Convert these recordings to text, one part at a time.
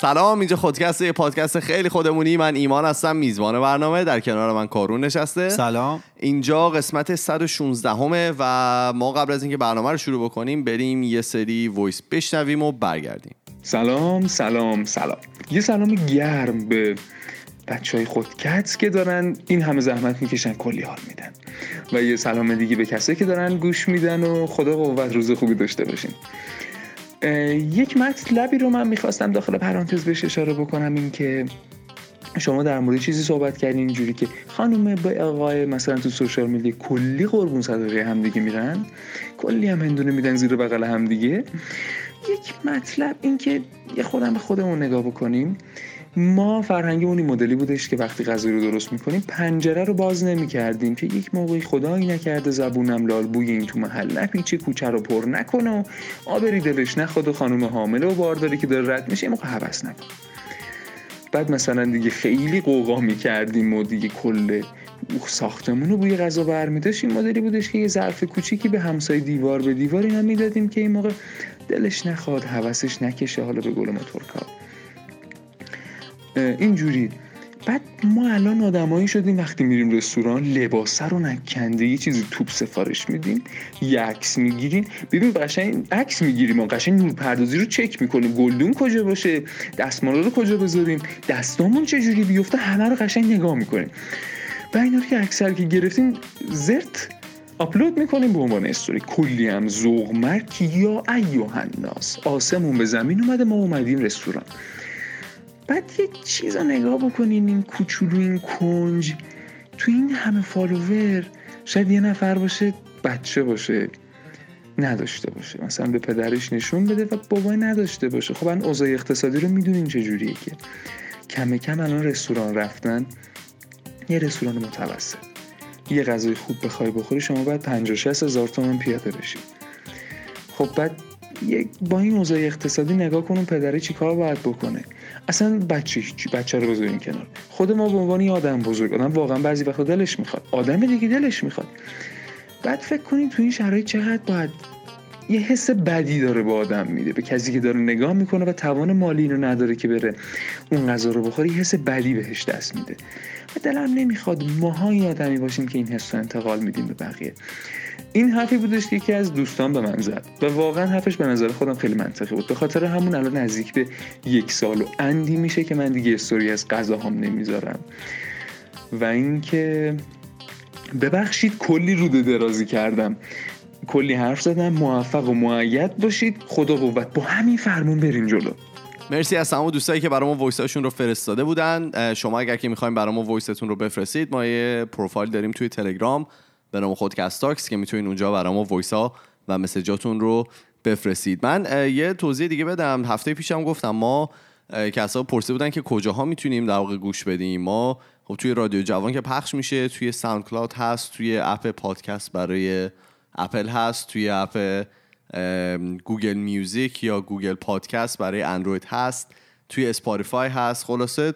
سلام اینجا خودکست یه پادکست خیلی خودمونی. من ایمان هستم میزبان برنامه. در کنار من کارون نشسته. سلام. اینجا قسمت 116 همه و ما قبل از اینکه برنامه رو شروع بکنیم بریم یه سری وایس بشنویم و برگردیم. سلام سلام سلام. یه سلام گرم به بچه های خودکت که دارن این همه زحمت می‌کشن کلی حال میدن. و یه سلام دیگه به کسایی که دارن گوش میدن و خدا قوت روز خوبی داشته باشین. یک مطلبی رو من می‌خواستم داخل پرانتز بهش اشاره بکنم این که شما در مورد چیزی صحبت کردین اینجوری که خانم به آقای مثلا تو سوشال میدیا کلی قربون صدقه همدیگه میرن کلی هم هندونه میدن زیر بغل همدیگه. یک مطلب این که یه خودم به خودمون نگاه بکنیم. ما فرهنگمون این مدلی بودش که وقتی غذا رو درست می‌کنیم پنجره رو باز نمی‌کردیم که یک موقعی خدایی نکرده زبونم لال بوی این تو محل نپیچه کوچه رو پر نکنه و آبری دلش نخواد و خانم حامله و بارداری که داره رد میشه موقع حوس نکن. بعد مثلا دیگه خیلی قوقا می‌کردیم و دیگه کل ساختمون رو بوی غذا برمیداشت. این مدلی بودش که یه ظرف کوچیکی به همسایه دیوار به دیوار اینا می‌دادیم که این موقع دلش نخواد حوسش نکشه حالا به گل موتورکار اینجوری. بعد ما الان آدمایی شدیم وقتی میریم رستوران لباسه رو نکنده یه چیزی توپ سفارش میدیم یه عکس می‌گیریم. ببین قشنگ عکس می‌گیریم ما قشنگ نور پردازی رو چک می‌کنیم. گلدون کجا باشه؟ دستمالا رو کجا بذاریم؟ دستامون چجوری بیفته؟ همه رو قشنگ نگاه می‌کنیم. و اینا رو که اکثر که گرفتیم زرت آپلود می‌کنیم به عنوان استوری. کلی هم ذوق مرک یا ایوهن ناس آسمون به زمین اومده ما اومدیم رستوران. بعد یه چیز رو نگاه بکنین این کوچولو این کنج. تو این همه فالوور شاید یه نفر باشه بچه باشه نداشته باشه. مثلا به پدرش نشون بده و بابای نداشته باشه. خب این اوضاع اقتصادی رو می‌دونین چجوریه که کم کم الان رستوران رفتن یه رستوران متوسط. یه غذای خوب بخوای بخوری شما باید 50 60 هزار تومن پیاده بشی. خب بعد با این اوضاع اقتصادی نگاه کنون پدره چیکار باید بکنه؟ اصلا بچه بچه رو بذارین کنار. خود ما به عنوان آدم بزرگ آدم واقعا بعضی وقتا دلش می‌خواد. آدم دیگه دلش می‌خواد. بعد فکر کنید تو این شرایط چقدر باید یه حس بدی داره به آدم میده به کسی که داره نگاه می‌کنه و توان مالی اینو نداره که بره اون غذا رو بخوره یه حس بدی بهش دست میده. و دلم نمی‌خواد ماها آدمی باشیم که این حس رو انتقال میدیم به بقیه. این حرفی بودش که یکی از دوستان به من زد و واقعا حرفش به نظر خودم خیلی منطقی بود. به خاطر همون الان نزدیک به یک سال و اندی میشه که من دیگه استوری از هم نمی‌ذارم. و اینکه ببخشید کلی روده درازی کردم. کلی حرف زدم موفق و مؤید باشید. خدا قوت. با همین فرمون بریم جلو. مرسی از تمام دوستایی که برامون voice هاشون رو فرستاده بودن. شما اگر که می‌خوایم برامون voice تون رو بفرستید ما یه پروفایل داریم توی تلگرام به نام خودکست تاکس که می‌تونید اونجا برامون voice ها و message اتون رو بفرستید. من یه توضیح دیگه بدم. هفته پیشم گفتم ما کسا پرسیده بودن که کجاها می‌تونیم در واقع گوش بدیم. ما خب توی رادیو جوان که پخش میشه توی ساوند کلاود هست توی اپ پادکست برای اپل هست توی اپ گوگل میوزیک یا گوگل پادکست برای اندروید هست توی اسپاتیفای هست. خلاصه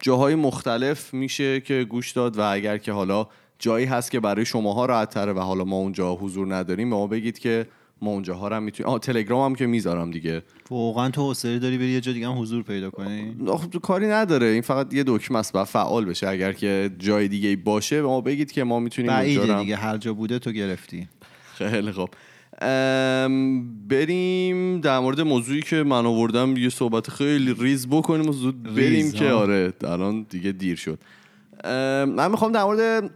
جاهای مختلف میشه که گوش داد و اگر که حالا جایی هست که برای شماها راحت تره و حالا ما اونجا حضور نداریم به ما بگید که ما اونجا ها هم می‌تونیم. آه تلگرام هم که می‌ذارم دیگه. واقعا تو حوصله داری بری یه جا دیگه هم حضور پیدا کنی؟ خب کاری نداره. این فقط یه دکمه است و فعال بشه. اگر که جای دیگه باشه به ما بگید که ما می‌تونیم اونجا دیگه. هر جا بوده تو گرفتی. خیلی خوب. بریم در مورد موضوعی که من آوردم یه صحبت خیلی ریز بکنیم و زود بریم که آره الان دیگه دیر شد. من می‌خوام در مورد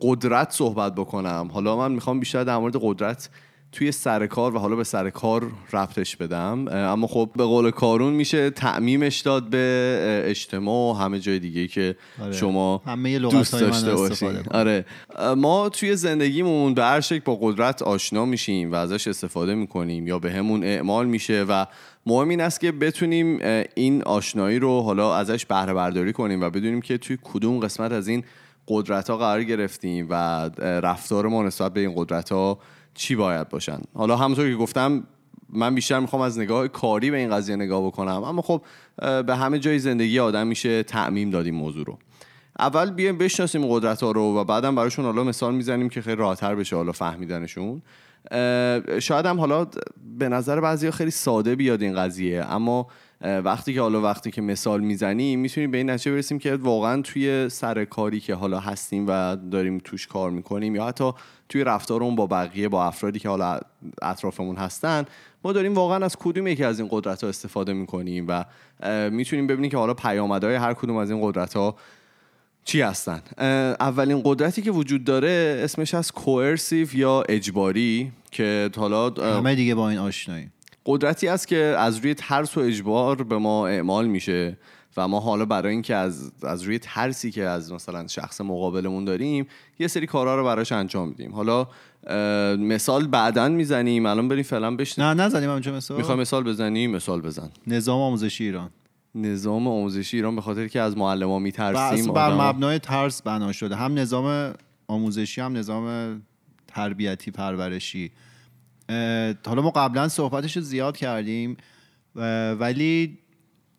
قدرت صحبت بکنم. حالا من می‌خوام بیشتر در مورد قدرت توی سر کار و حالا به سر کار رفتش بدم. اما خب به قول کارون میشه تعمیمش داد به اجتماع و همه جای دیگه که آره. شما همه دوست داشته باشین. آره. ما توی زندگیمون به هر شکل با قدرت آشنا میشیم و ازش استفاده می‌کنیم یا به همون اعمال میشه و مهم این است که بتونیم این آشنایی رو حالا ازش بهره برداری کنیم و بدونیم که توی کدوم قسمت از این قدرت ها قرار گرفتیم و رفتار ما نسبت به این قدرت ها چی باید باشن؟ حالا همونطور که گفتم من بیشتر می‌خوام از نگاه کاری به این قضیه نگاه بکنم. اما خب به همه جای زندگی آدم میشه تعمیم دادیم موضوع رو. اول بیایم بشناسیم قدرت ها رو و بعدم براشون حالا مثال می‌زنیم که خیلی راحتر بشه حالا فهمیدنشون. شاید هم حالا به نظر بعضی خیلی ساده بیاد این قضیه اما وقتی که حالا وقتی که مثال می‌زنیم می‌تونیم به این نتیجه برسیم که واقعا توی سر کاری که حالا هستیم و داریم توش کار می‌کنیم یا حتی توی رفتارمون با بقیه با افرادی که حالا اطرافمون هستن ما داریم واقعا از کدوم یکی از این قدرت ها استفاده می‌کنیم و می‌تونیم ببینیم که حالا پیامدهای هر کدوم از این قدرت ها چی هستن. اولین قدرتی که وجود داره اسمش از کوئرسیو یا اجباری که حالا همه دیگه با این آشنایی قدرتی است که از روی ترس و اجبار به ما اعمال میشه و ما حالا برای اینکه از از روی ترسی که از مثلا شخص مقابلمون داریم یه سری کارها رو براش انجام میدیم. حالا مثال بعدا می‌زنیم. الان بریم فعلا بشنیم نه نزنیم اونجا مثال. می‌خوای مثال بزنی؟ مثال بزن. نظام آموزشی ایران. نظام آموزشی ایران به خاطر که از معلم ها میترسیم بر مبنای ترس بنا شده. هم نظام آموزشی هم نظام تربیتی پرورشی. حالا ما قبلا صحبتش رو زیاد کردیم ولی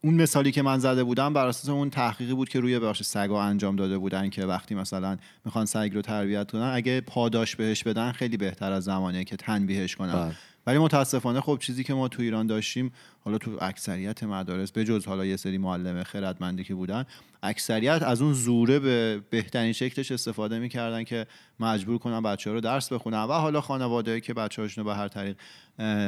اون مثالی که من زده بودم بر اساس اون تحقیقی بود که روی بخش سگا انجام داده بودن که وقتی مثلا می‌خوان سگ رو تربیت کنن اگه پاداش بهش بدن خیلی بهتر از زمانه که تنبیهش کنن بله. ولی متاسفانه خب چیزی که ما تو ایران داشتیم حالا تو اکثریت مدارس به جز حالا یه سری معلم خردمندی که بودن اکثریت از اون زوره به بهترین شکلش استفاده می‌کردن که مجبور کنن بچه ها رو درس بخونن. و حالا خانواده که بچه رو به هر طریق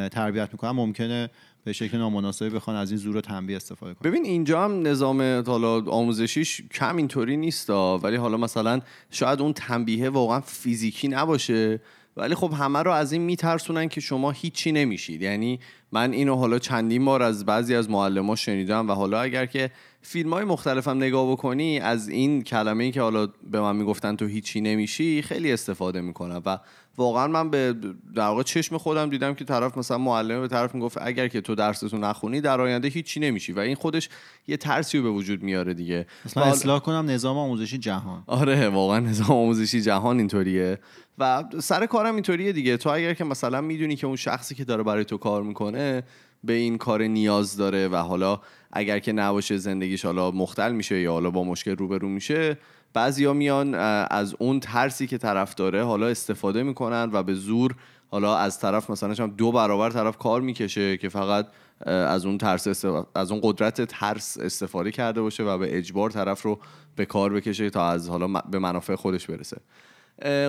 تربیت می‌کنن ممکنه به شکل نامناسبی بخوان از این زور تنبیه استفاده کنن. ببین اینجا هم نظام حالا آموزشیش کم اینطوری نیست ولی حالا مثلا شاید اون تنبیه واقعا فیزیکی نباشه. ولی خب همه رو از این میترسونن که شما هیچی نمیشید. یعنی من اینو حالا چندین بار از بعضی از معلم شنیدم و حالا اگر که فیلم های مختلفم نگاه بکنی از این کلمه ای که حالا به من می‌گفتن تو هیچی نمیشی خیلی استفاده می‌کنم و واقعا من به در واقع چشم خودم دیدم که طرف مثلا معلم به طرف می‌گفت اگر که تو درستو نخونی در آینده هیچی نمیشی و این خودش یه ترسی به وجود میاره دیگه. مثلا اصلاح کنم نظام آموزشی جهان. آره واقعا نظام آموزشی جهان اینطوریه و سر کارم اینطوریه دیگه. تو اگر که مثلا می‌دونی که اون شخصی که داره برای تو کار می‌کنه به این کار نیاز داره و حالا اگر که نباشه زندگیش حالا مختل میشه یا حالا با مشکل روبرو میشه بعضیا میان از اون ترسی که طرف داره حالا استفاده می‌کنن و به زور حالا از طرف مثلا دو برابر طرف کار می‌کشه که فقط از اون ترس از اون قدرت ترس استفاده کرده باشه و به اجبار طرف رو به کار بکشه تا از حالا به منافع خودش برسه.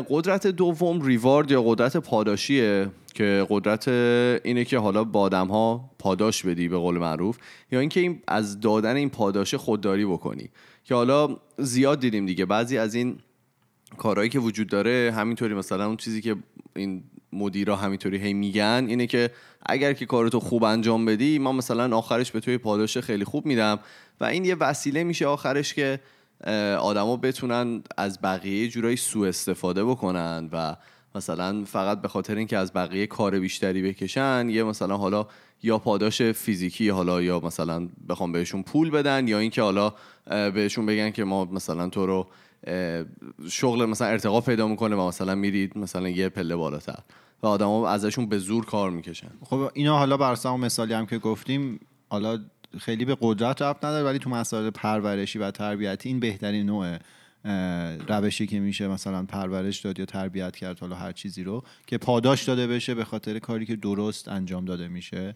قدرت دوم ریوارد یا قدرت پاداشیه که قدرت اینه که حالا با آدم ها پاداش بدی به قول معروف یا اینکه این از دادن این پاداش خودداری بکنی. که حالا زیاد دیدیم دیگه بعضی از این کارهایی که وجود داره همینطوری مثلا اون چیزی که این مدیرا همینطوری هی میگن اینه که اگر که کارتو خوب انجام بدی ما مثلا آخرش به توی پاداش خیلی خوب میدم. و این یه وسیله میشه آخرش که آدما بتونن از بقیه جورایی سوء استفاده بکنن و مثلا فقط به خاطر اینکه از بقیه کار بیشتری بکشن یه مثلا حالا یا پاداش فیزیکی حالا یا مثلا بخوام بهشون پول بدن یا اینکه حالا بهشون بگن که ما مثلا تو رو شغل مثلا ارتقا پیدا می‌کنه و مثلا میرید مثلا یه پله بالاتر. و آدما ازشون به زور کار می‌کشن. خب اینا حالا بر مثالی هم که گفتیم حالا خیلی به قدرت رفت نداره ولی تو مسائل پرورشی و تربیتی این بهترین نوع روشی که میشه مثلا پرورش داد یا تربیت کرد حالا هر چیزی رو که پاداش داده بشه به خاطر کاری که درست انجام داده میشه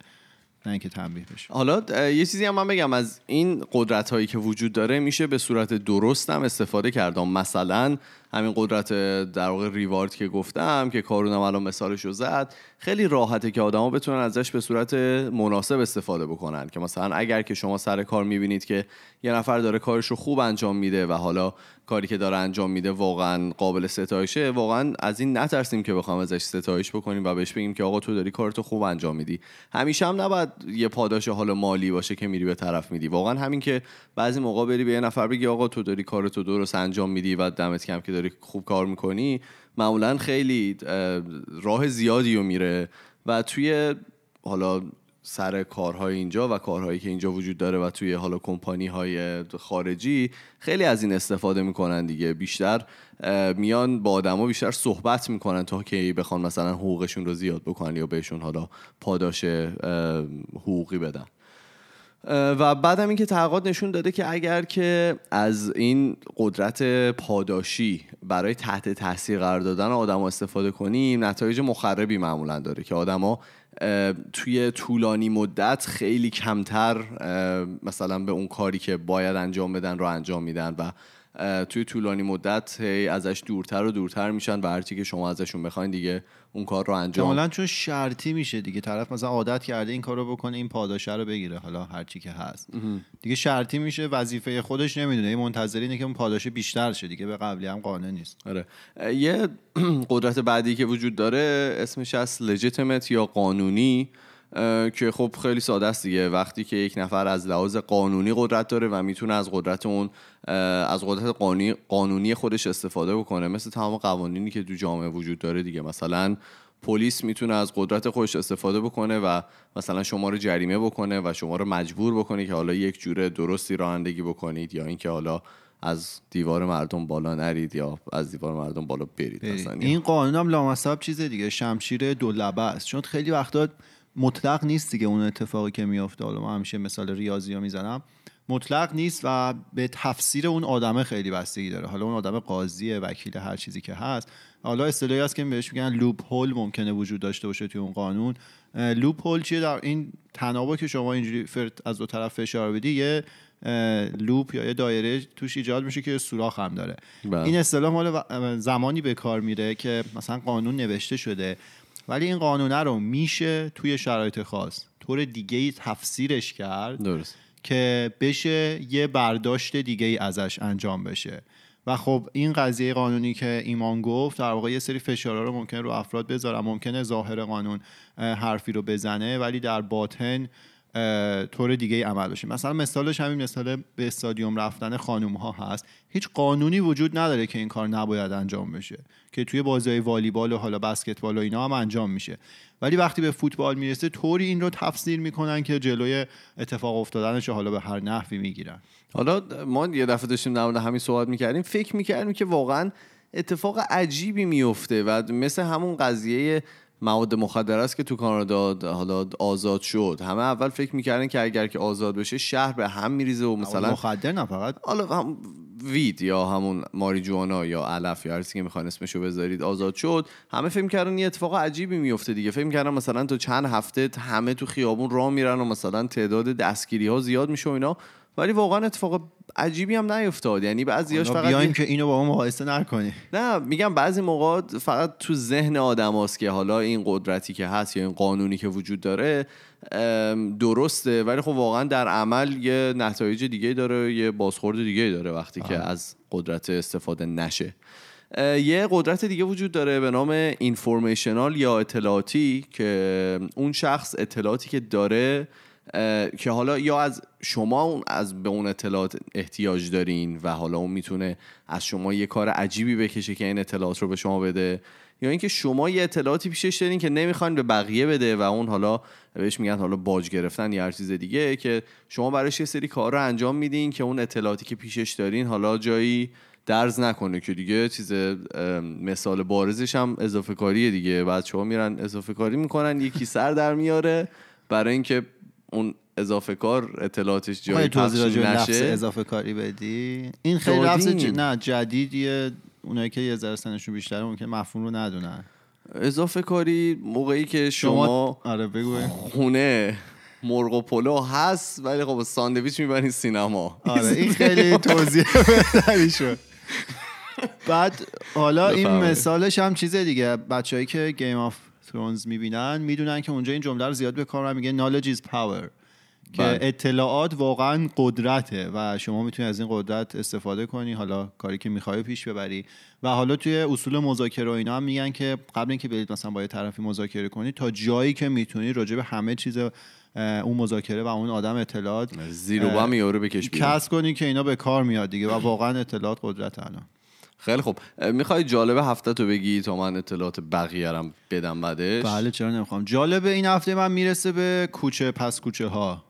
نه اینکه تنبیه بشه. حالا یه چیزی هم من بگم از این قدرت هایی که وجود داره میشه به صورت درست هم استفاده کردم مثلا همین قدرت در واقع ریوارد که گفتم که کارونم الان مثالش رو زد. خیلی راحته که آدما بتونن ازش به صورت مناسب استفاده بکنن که مثلا اگر که شما سر کار می‌بینید که یه نفر داره کارش رو خوب انجام میده و حالا کاری که داره انجام میده واقعا قابل ستایشه واقعا از این نترسیم که بخوام ازش ستایش بکنیم و بهش بگیم که آقا تو داری کارتو خوب انجام میدی. همیشه هم نباید یه پاداش حالا مالی باشه که میری به طرف میدی. واقعا همین که بعضی موقع بری به یه نفر بگی آقا تو داری کارتو درست انجام میدی و دمت کم داری خوب کار می‌کنی معمولا خیلی راه زیادی رو میره و توی حالا سر کارهای اینجا و کارهایی که اینجا وجود داره و توی حالا کمپانی های خارجی خیلی از این استفاده می‌کنن دیگه. بیشتر میان با آدما بیشتر صحبت می‌کنن تا که بخوان مثلا حقوقشون رو زیاد بکنن یا بهشون حالا پاداش حقوقی بدن. و بعدم اینکه تحقیقات نشون داده که اگر که از این قدرت پاداشی برای تحت تاثیر قرار دادن آدم استفاده کنیم نتایج مخربی معمولا داره که آدما توی طولانی مدت خیلی کمتر مثلا به اون کاری که باید انجام بدن رو انجام میدن و توی طولانی مدت هی ازش دورتر و دورتر میشن و هرچی که شما ازشون بخواین دیگه اون کار رو انجام کاملا چون شرطی میشه دیگه. طرف مثلا عادت کرده این کار رو بکنه این پاداشه رو بگیره حالا هرچی که هست. دیگه شرطی میشه وظیفه خودش نمی‌دونه. این منتظر اینه که اون پاداشه بیشتر شه دیگه به قبلی هم قانع نیست. آره. یه قدرت بعدی که وجود داره اسمش از لجیتیمت یا قانونی. که خب خیلی ساده است دیگه. وقتی که یک نفر از لحاظ قانونی قدرت داره و می‌تونه از قدرت اون از قدرت قانونی, قانونی خودش استفاده بکنه مثل تمام قوانینی که تو جامعه وجود داره دیگه. مثلا پلیس می‌تونه از قدرت خودش استفاده بکنه و مثلا شما رو جریمه بکنه و شما رو مجبور بکنه که حالا یک جوره درستی رانندگی بکنید یا اینکه حالا از دیوار مردم بالا نرید یا از دیوار مردم بالا برید, مثلا این قانون هم لامصب چیز دیگه. شمشیر دو لبه است. چون خیلی وقتا مطلق نیست دیگه اون اتفاقی که میافته. حالا ما همیشه مثال ریاضی ها می‌زنم. مطلق نیست و به تفسیر اون آدمه خیلی بستگی داره. حالا اون آدم قاضیه وکیل هر چیزی که هست. حالا اصطلاحی هست که بهش میگن لوپ هول ممکنه وجود داشته باشه توی اون قانون. لوپ هول چیه؟ در این تنابا که شما اینجوری از دو طرف فشار بدی یه لوپ یا یه دایره توش ایجاد میشه که سوراخ هم داره. بله. این اصطلاح مال زمانی به کار میره که مثلا قانون نوشته شده. ولی این قانونه رو میشه توی شرایط خاص. طور دیگه ای تفسیرش کرد درست. که بشه یه برداشت دیگه ای ازش انجام بشه. و خب این قضیه قانونی که ایمان گفت در واقع یه سری فشارها رو ممکن رو افراد بذاره ممکنه ظاهر قانون حرفی رو بزنه ولی در باطن طور دیگه ای عمل بشه. مثلا مثالش همین مثال به استادیوم رفتن خانوم ها هست. هیچ قانونی وجود نداره که این کار نباید انجام بشه که توی بازی والیبال و حالا بسکتبال و اینا هم انجام میشه. ولی وقتی به فوتبال می‌رسه طوری این رو تفسیر می‌کنن که جلوی اتفاق افتادنش حالا به هر نحوی می‌گیرن. حالا ما یه دفعه داشتیم در همین صحبت می‌کردیم. فکر می‌کردیم که واقعا اتفاق عجیبی میفته و مثل همون قضیه مواد مخدر است که تو کانادا حالا آزاد شد. همه اول فکر می‌کردن که اگر که آزاد بشه شهر به هم میریزه و مثلا مخدر نه فقط حالا هم وید یا همون ماریجوانا یا علف یا هر که می‌خوان اسمشو بذارید آزاد شد. همه فکر کردن یه اتفاق عجیبی میفته دیگه. فکر کردن مثلا تو چند هفته همه تو خیابون راه میرن و مثلا تعداد دستگیری ها زیاد میشه و اینا. ولی واقعا اتفاق عجیبی هم نیفتاد. یعنی بعضیاش فقط بیایم که اینو با ما مقایسه نکنی نه میگم بعضی موقع فقط تو ذهن آدم که حالا این قدرتی که هست یا این قانونی که وجود داره درسته. ولی خب واقعا در عمل یه نتایج دیگه داره یه بازخورد دیگه داره وقتی که از قدرت استفاده نشه. یه قدرت دیگه وجود داره به نام اینفورمیشنال یا اطلاعاتی که اون شخص اطلاعاتی که داره که حالا یا از شما اون از به اون اطلاعات احتیاج دارین و حالا اون می‌تونه از شما یه کار عجیبی بکشه که این اطلاعات رو به شما بده یا اینکه شما یه اطلاعاتی پیشش دارین که نمی‌خواین به بقیه بده و اون حالا بهش میگن حالا باج گرفتن یا هر چیز دیگه که شما براش یه سری کار رو انجام میدین که اون اطلاعاتی که پیشش دارین حالا جایی درز نکنه که دیگه چیز مثال بارزش هم اضافه کاریه دیگه. بعد شما میرن اضافه کاری می‌کنن یکی سر در میاره برای اینکه اون اضافه کار اطلاعاتش جایی پخش نشه؟ اضافه کاری بدی؟ این خیلی لفظ نه جدیدیه. اونایی که یه ذره سنشون بیشتره ممکن مفهوم رو ندونن. اضافه کاری موقعی که شما, شما... آره بگو. خونه مرغ و پلو هست ولی خب ساندویچ می‌برین سینما. آره این خیلی توضیح بهتری شد. بعد حالا این مثالش هم چیزه دیگه. بچههایی که Game of ترونز می‌بینن می‌دونن که اونجا این جمله رو زیاد به کار میگه knowledge is power که بله. اطلاعات واقعا قدرته و شما می‌تونی از این قدرت استفاده کنی حالا کاری که می‌خوای پیش ببری. و حالا توی اصول مذاکره و اینا هم میگن که قبل اینکه برید مثلا با یه طرفی مذاکره کنی تا جایی که می‌تونی راجع به همه چیز اون مذاکره و اون آدم اطلاعات زیرو بم یورو بکش کس کنی که اینا به کار میاد دیگه و واقعا اطلاعات قدرت الان. خیلی خوب. می‌خوای جالب هفته تو بگی تا من اطلاعات بقیه رم بدم بعدش؟ بله چرا نمی‌خوام. جالب این هفته من می‌رسه به کوچه پس کوچه ها.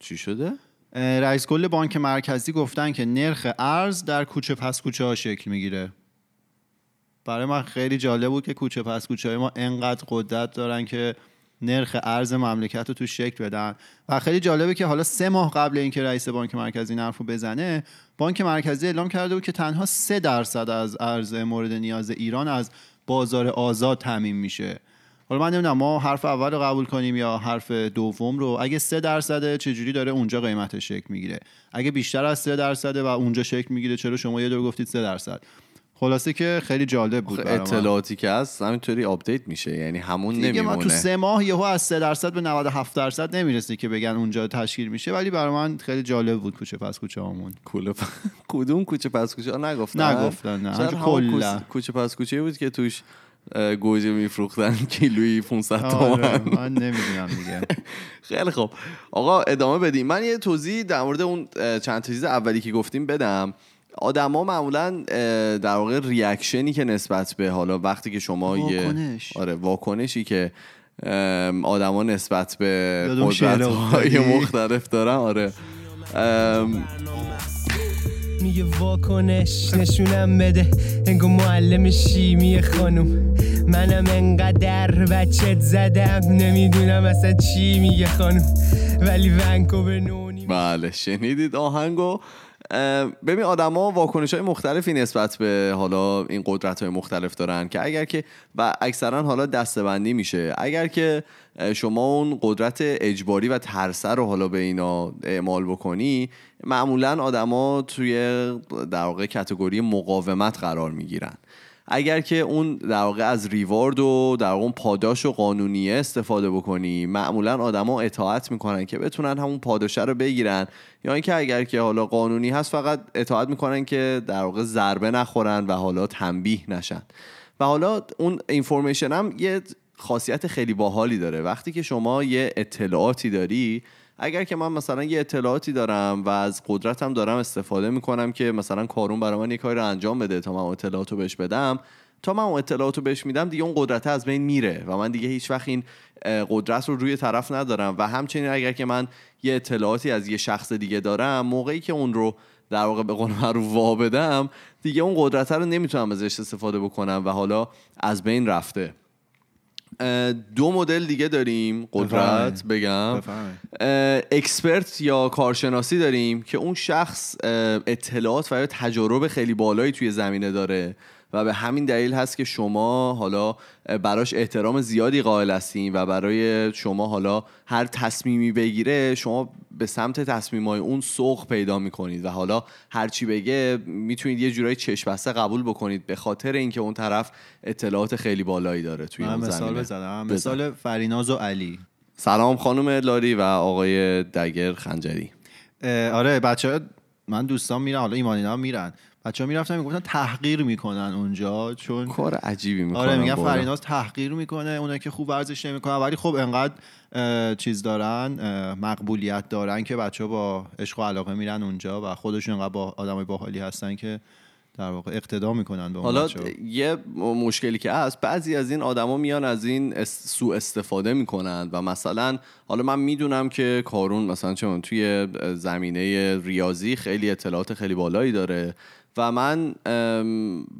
چی شده؟ رئیس کل بانک مرکزی گفتن که نرخ ارز در کوچه پس کوچه ها شکل می‌گیره. برای من خیلی جالب بود که کوچه پس کوچه های ما انقدر قدرت دارن که نرخ ارز مملکت رو تو شکل بدن. و خیلی جالبه که حالا سه ماه قبل اینکه رئیس بانک مرکزی نرف رو بزنه بانک مرکزی اعلام کرده بود که تنها سه درصد از ارز مورد نیاز ایران از بازار آزاد تأمین میشه. حالا من نمی‌دونم ما حرف اول رو قبول کنیم یا حرف دوم رو؟ اگه سه درصده چجوری داره اونجا قیمتش شکل می‌گیره؟ اگه بیشتر از سه درصده و اونجا شکل می‌گیره چرا شما یه دور گفتید سه درصد؟ خلاصه که خیلی جالب بود برای من. اطلاعاتی که هست همینطوری update میشه. یعنی همون دیگه ما تو نمیمونه. سه ماه یهو از 3 درصد به 97 درصد نمی‌رسه که بگن اونجا تشکیل میشه. ولی برای من خیلی جالب بود کوچه پس کوچه همون کوله پ- کدوم کوچه پس کوچه؟ نگفتن. نگفتن، نه. کلا. کوچه- پس کوچه بود که توش گوجه میفروختن کیلویی 500 آره تومن. من نمی‌دونم دیگه. خیلی خب آقا ادامه بدیم. من یه توضیح در مورد اون چند تا چیز اولی که گفتیم بدم. آدما معمولا در واقع ریاکشنی که نسبت به حالا وقتی که شما یه واکنش. آره واکنشی که آدما نسبت به یاد اون شعر قدرت های افتادی؟ مختلف دارن آره. میگه واکنش نشونم بده. انگو معلم شیمی خانوم منم انقدر بچت زدم نمی‌دونم اصلا چی میگه خانوم ولی ونکوور نونی. بله شنیدید آهنگو. ببین آدما واکنش های مختلفی نسبت به حالا این قدرت های مختلف دارن که اگر که و اکثرا حالا دستبندی میشه. اگر که شما اون قدرت اجباری و ترسه رو حالا به اینا اعمال بکنی معمولا آدما توی در واقع کتگوری مقاومت قرار می‌گیرن. اگر که اون در واقع از ریوارد و در واقع اون پاداش و قانونیه استفاده بکنی معمولا آدما اطاعت می‌کنن که بتونن همون پاداشه رو بگیرن. یا اینکه اگر که حالا قانونی هست فقط اطاعت می‌کنن که در واقع ضربه نخورن و حالا تنبیه نشن. و حالا اون اینفورمیشن هم یه خاصیت خیلی باحالی داره. وقتی که شما یه اطلاعاتی داری اگر که من مثلا یه اطلاعاتی دارم و از قدرتم دارم استفاده می‌کنم که مثلا کارون برای من یه کاری رو انجام بده تا من اطلاعات رو بهش بدم تا من اون اطلاعات رو بهش میدم دیگه اون قدرت از بین میره و من دیگه هیچ وقت این قدرت رو روی طرف ندارم و همچنین اگر که من یه اطلاعاتی از یه شخص دیگه دارم موقعی که اون رو در واقع به قول معروف وا بدم دیگه اون قدرت رو نمی‌تونم ازش استفاده بکنم و حالا از بین رفته. دو مدل دیگه داریم. قدرت. بگم. اکسپرت یا کارشناسی داریم که اون شخص اطلاعات و یا تجارب خیلی بالایی توی زمینه داره. و به همین دلیل هست که شما حالا براش احترام زیادی قائل هستین و برای شما حالا هر تصمیمی بگیره شما به سمت تصمیمای اون سوق پیدا می‌کنید و حالا هر چی بگه می‌تونید یه جورایی چشم بسته قبول بکنید به خاطر اینکه اون طرف اطلاعات خیلی بالایی داره توی اون مثال بزنم. بزن. مثال فریناز و علی. سلام خانم لاری و آقای دگر خنجری. آره بچه من دوستان میرن حالا ایمانینا هم میرن. بچه ها می‌رفتن می‌گفتن تحقیر می‌کنن اونجا چون کار عجیبی می‌کنن آره میگن. فریناز تحقیر می‌کنه اونایی که خوب ورزش نمی‌کنن ولی خب انقدر چیز دارن مقبولیت دارن که بچه ها با عشق و علاقه میرن اونجا و خودشون انقدر با آدمای باحالی هستن که در واقع اقتدا می‌کنن به حالا بچه‌ها. یه مشکلی که هست بعضی از این آدما میان از این سوء استفاده می‌کنن و مثلا حالا من می‌دونم که کارون مثلا چون توی زمینه ریاضی خیلی اطلاعات خیلی بالایی داره و من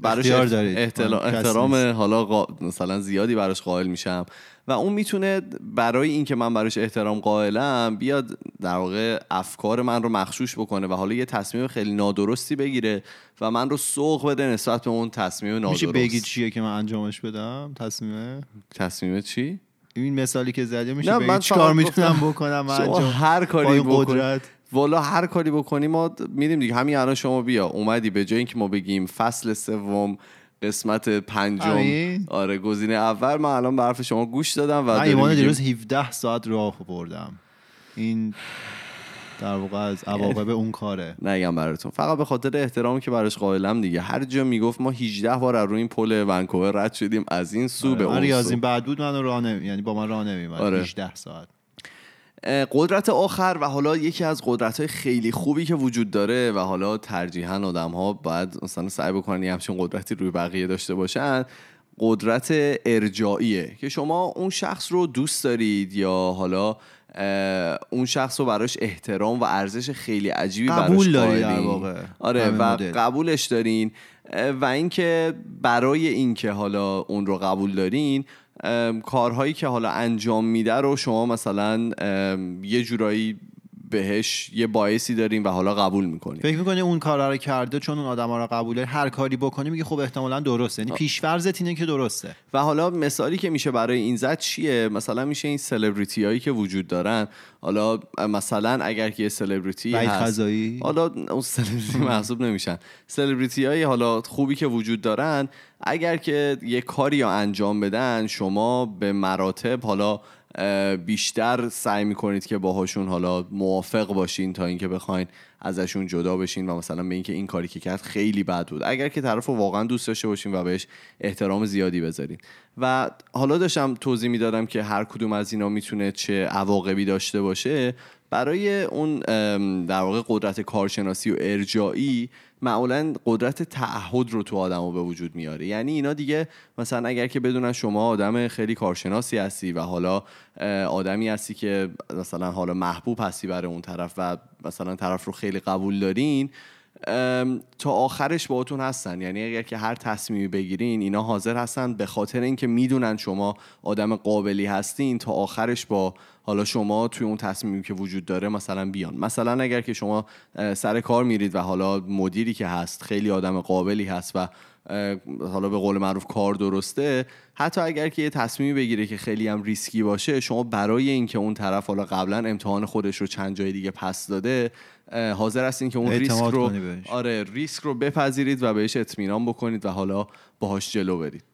براش احترام. حالا قا- مثلا زیادی براش قائل میشم. و اون می‌تونه برای اینکه من براش احترام قائلم بیاد در واقع افکار من رو مخشوش بکنه و حالا یه تصمیم خیلی نادرستی بگیره و من رو سوق بده نسبت به اون تصمیم نادرست. میشه بگی چیه که من انجامش بدم؟ تصمیمه تصمیم چی؟ این مثالی که زدی میشه نه، بگی من چیکار می‌تونم بکنم من انجام هر کاری قدرت. والا هر کاری بکنی ما میریم دیگه. همین الان شما بیا. اومدی به جای اینکه ما بگیم فصل سوم قسمت پنجم؟ آره گزینه اول. من الان به حرف شما گوش دادم و من ایمان دیروز 17 ساعت راه بردم. این در واقع از عواقب اون کاره. نگم براتون. فقط به خاطر احترامی که براش قائلم دیگه. هر جا می‌گفت ما 18 بار از روی این پل ونکوور رد شدیم. از این سو به من اون سو. بعد بود منو راه نمی... یعنی با من راه نمیمد آره. 18 ساعت. قدرت آخر و حالا یکی از قدرت های خیلی خوبی که وجود داره و حالا ترجیحاً آدم ها باید مثلا سعی بکنن یه همچین قدرتی روی بقیه داشته باشن قدرت ارجاعیه که شما اون شخص رو دوست دارید یا حالا اون شخص رو براش احترام و ارزش خیلی عجیبی قبول براش داری در قائلین. واقع. آره و مدل. قبولش دارین و اینکه برای اینکه حالا اون رو قبول دارین کارهایی که حالا انجام میده رو شما مثلا یه جورایی بهش یه باعثی داریم و حالا قبول می‌کنیم. فکر می‌کنی اون کارا رو کرده چون اون آدما رو قبوله هر کاری بکنی میگه خب احتمالا درسته. یعنی پیشورزت اینه که درسته. و حالا مثالی که میشه برای این زد چیه؟ مثلا میشه این سلبریتی هایی که وجود دارن. حالا مثلا اگر که یه سلبریتی هست. حالا اون سلبریتی محسوب نمیشن. سلبریتی های حالا خوبی که وجود دارن اگر که یه کاری رو انجام بدن شما به مراتب حالا بیشتر سعی می‌کنید که باهاشون حالا موافق باشین تا اینکه بخواین ازشون جدا بشین و مثلا به اینکه این کاری که کرد خیلی بد بود. اگر که طرف رو واقعا دوست داشته باشین و بهش احترام زیادی بذارین. و حالا داشتم توضیح می‌دادم که هر کدوم از اینا می‌تونه چه عواقبی داشته باشه. برای اون در واقع قدرت کارشناسی و ارجایی معمولا قدرت تعهد رو تو آدم به وجود میاره. یعنی اینا دیگه مثلا اگر که بدونن شما آدم خیلی کارشناسی هستی و حالا آدمی هستی که مثلا حالا محبوب هستی برای اون طرف و مثلا طرف رو خیلی قبول دارین تا آخرش باهاتون هستن. یعنی اگر که هر تصمیمی بگیرین اینا حاضر هستن. به خاطر اینکه می‌دونن شما آدم قابلی هستین تا آخرش با حالا شما توی اون تصمیمی که وجود داره مثلا بیان. مثلا اگر که شما سر کار میرید و حالا مدیری که هست خیلی آدم قابلی هست و حالا به قول معروف کار درسته حتی اگر که یه تصمیمی بگیره که خیلی هم ریسکی باشه شما برای اینکه اون طرف حالا قبلا امتحان خودش رو چند جای دیگه پس داده حاضر هستین که اون ریسک رو. آره ریسک رو بپذیرید و بهش اطمینان بکنید و حالا باهاش جلو برید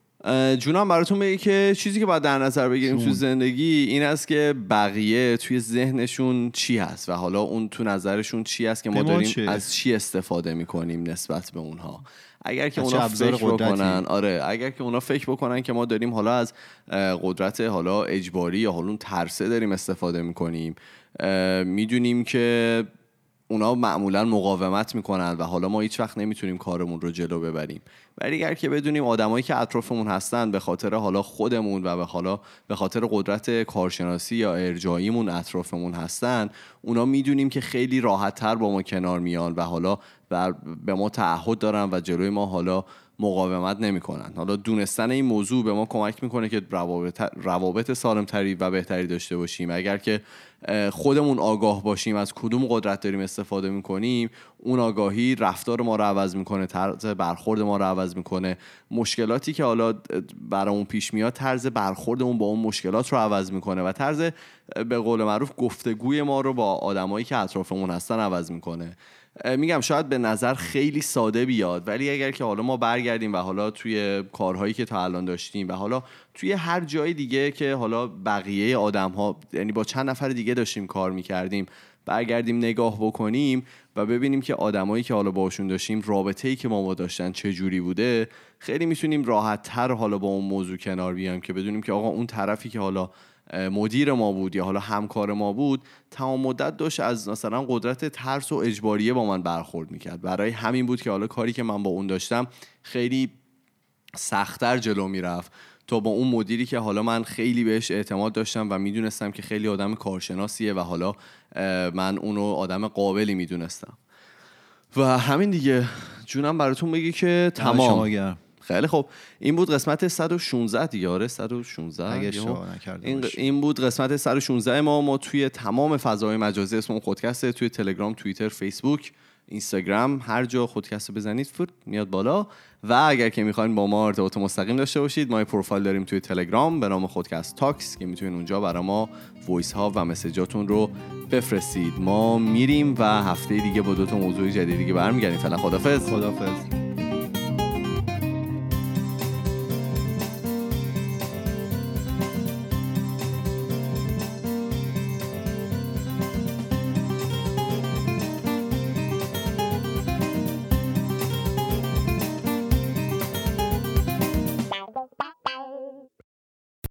جونم براتون بگه که چیزی که باید در نظر بگیریم تو زندگی این است که بقیه توی ذهنشون چی هست و حالا اون تو نظرشون چی هست که ما داریم؟ از چی استفاده می‌کنیم نسبت به اونها اگر که اونا فکر؟ بکنن آره اگر که اونا فکر بکنن که ما داریم حالا از قدرت حالا اجباری یا حالا اون ترسه داریم استفاده می‌کنیم می‌دونیم که اونا معمولا مقاومت می‌کنن و حالا ما هیچ وقت نمی‌تونیم کارمون رو جلو ببریم ولی اگر که بدونیم آدمایی که اطرافمون هستن به خاطر حالا خودمون و به حالا به خاطر قدرت کارشناسی یا ارجاییمون اطرافمون هستن اونا می‌دونیم که خیلی راحت تر با ما کنار میان و حالا بر به ما تعهد دارن و جلوی ما حالا مقاومت نمی‌کنن. حالا دونستن این موضوع به ما کمک می‌کنه که روابط, روابط سالمتری و بهتری داشته باشیم. اگر که خودمون آگاه باشیم از کدوم قدرت داریم استفاده می‌کنیم اون آگاهی رفتار ما رو عوض می‌کنه طرز برخورد ما رو عوض می‌کنه. مشکلاتی که حالا برامون پیش میاد طرز برخوردمون با اون مشکلات رو عوض می‌کنه و طرز به قول معروف گفتگوی ما رو با آدمایی که اطرافمون هستن عوض می‌کنه. میگم شاید به نظر خیلی ساده بیاد ولی اگر که حالا ما برگردیم و حالا توی کارهایی که تا الان داشتیم و حالا توی هر جای دیگه که حالا بقیه آدم ها یعنی با چند نفر دیگه داشتیم کار می‌کردیم برگردیم نگاه بکنیم و ببینیم که آدمایی که حالا باشون داشتیم رابطه ای که ما با داشتن چه جوری بوده خیلی می‌تونیم راحت تر حالا با اون موضوع کنار بیایم که بدونیم که آقا اون طرفی که حالا مدیر ما بود یا حالا همکار ما بود تمام مدت داشت از مثلا قدرت ترس و اجباریه با من برخورد می‌کرد. برای همین بود که حالا کاری که من با اون داشتم خیلی سختتر جلو می‌رفت. تا با اون مدیری که حالا من خیلی بهش اعتماد داشتم و می‌دونستم که خیلی آدم کارشناسیه و حالا من اونو آدم قابلی می‌دونستم. و همین دیگه. جونم براتون بگی که شما تمام. خیلی خب این بود قسمت 116 دیگه آره 116 اگه این. این بود قسمت 116 ما. ما توی تمام فضای مجازی اسم اون خودکسته توی تلگرام توییتر فیسبوک اینستاگرام هر جا خودکست رو بزنید فوت میاد بالا. و اگر که می‌خواین با ما ارتباط مستقیم داشته باشید ما یه پروفایل داریم توی تلگرام به نام خودکست تاکس که می‌تونید اونجا برای ما وایس ها و مسیجاتون رو بفرستید. ما میریم و هفته دیگه با دو تا موضوع جدید دیگه برمیگردیم. فعلا خدافظ خدافظ